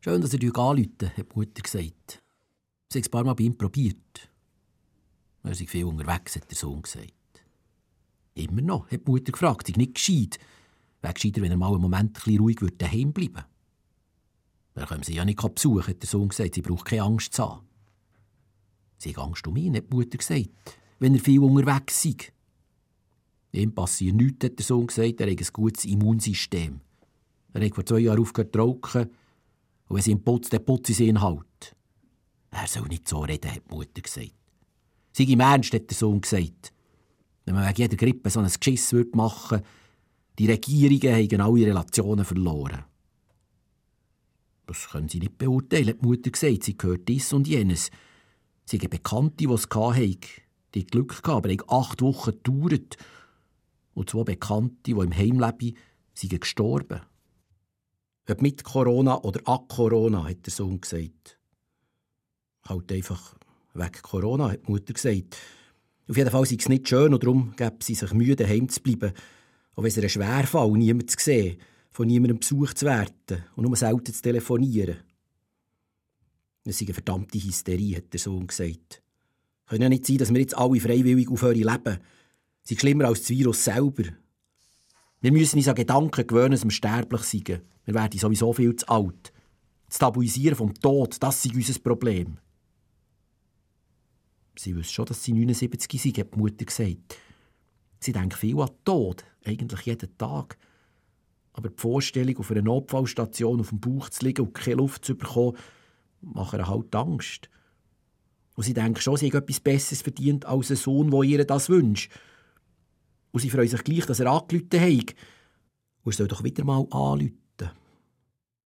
Schön, dass er anrufen hat die Mutter gesagt. Sie hat ein paar Mal bei ihm probiert. Er sei viel unterwegs, hat der Sohn gesagt. Immer noch, hat die Mutter gefragt. Sei nicht gescheit. Wäre gescheiter, wenn er mal einen Moment ein ruhig würde, daheim bleiben. Wir können sie ja nicht besuchen, hat der Sohn gesagt. Sie braucht keine Angst zu haben. Sie hat Angst um ihn, hat die Mutter gesagt, wenn er viel unterwegs sei. Ihm passiert nichts, hat der Sohn gesagt. Er hat ein gutes Immunsystem. Er hat vor zwei Jahren aufgehört zu rauchen. Und wenn sie ihn putzt, dann putzt sie ihn halt. Er soll nicht so reden, hat die Mutter gesagt. Sei im Ernst, hat der Sohn gesagt. Wenn man wegen jeder Grippe so ein Geschiss machen würde, die Regierungen haben alle Relationen verloren. Das können sie nicht beurteilen, hat die Mutter gesagt. Sie gehört dies und jenes. Sie haben Bekannte, die es hatten. Die Glück gehabt, aber haben acht Wochen gedauert. Und zwei Bekannte, die im Heim leben, sind gestorben. Ob mit Corona oder an Corona, hat der Sohn gesagt. Halt einfach wegen Corona, hat die Mutter gesagt. Auf jeden Fall sei es nicht schön und darum gäbe sie sich Mühe, daheim zu bleiben. Auch wenn es ihr schwerfällt, niemanden zu sehen, von niemandem besucht zu werden und nur selten zu telefonieren. Es sei eine verdammte Hysterie, hat der Sohn gesagt. Es kann ja nicht sein, dass wir jetzt alle freiwillig aufhören leben. Sie ist schlimmer als das Virus selber. Wir müssen uns an Gedanken gewöhnen, dass wir sterblich sind. Wir werden sowieso viel zu alt. Das Tabuisieren vom Tod, das ist unser Problem. Sie wüsste schon, dass sie 79 sind, hat die Mutter gesagt. Sie denkt viel an den Tod, eigentlich jeden Tag. Aber die Vorstellung, auf einer Notfallstation auf dem Bauch zu liegen und keine Luft zu bekommen, macht ihr halt Angst. Und sie denkt schon, sie hat etwas Besseres verdient als ein Sohn, der ihr das wünscht. Und sie freut sich gleich, dass er angerufen hat. Und er soll doch wieder mal anrufen.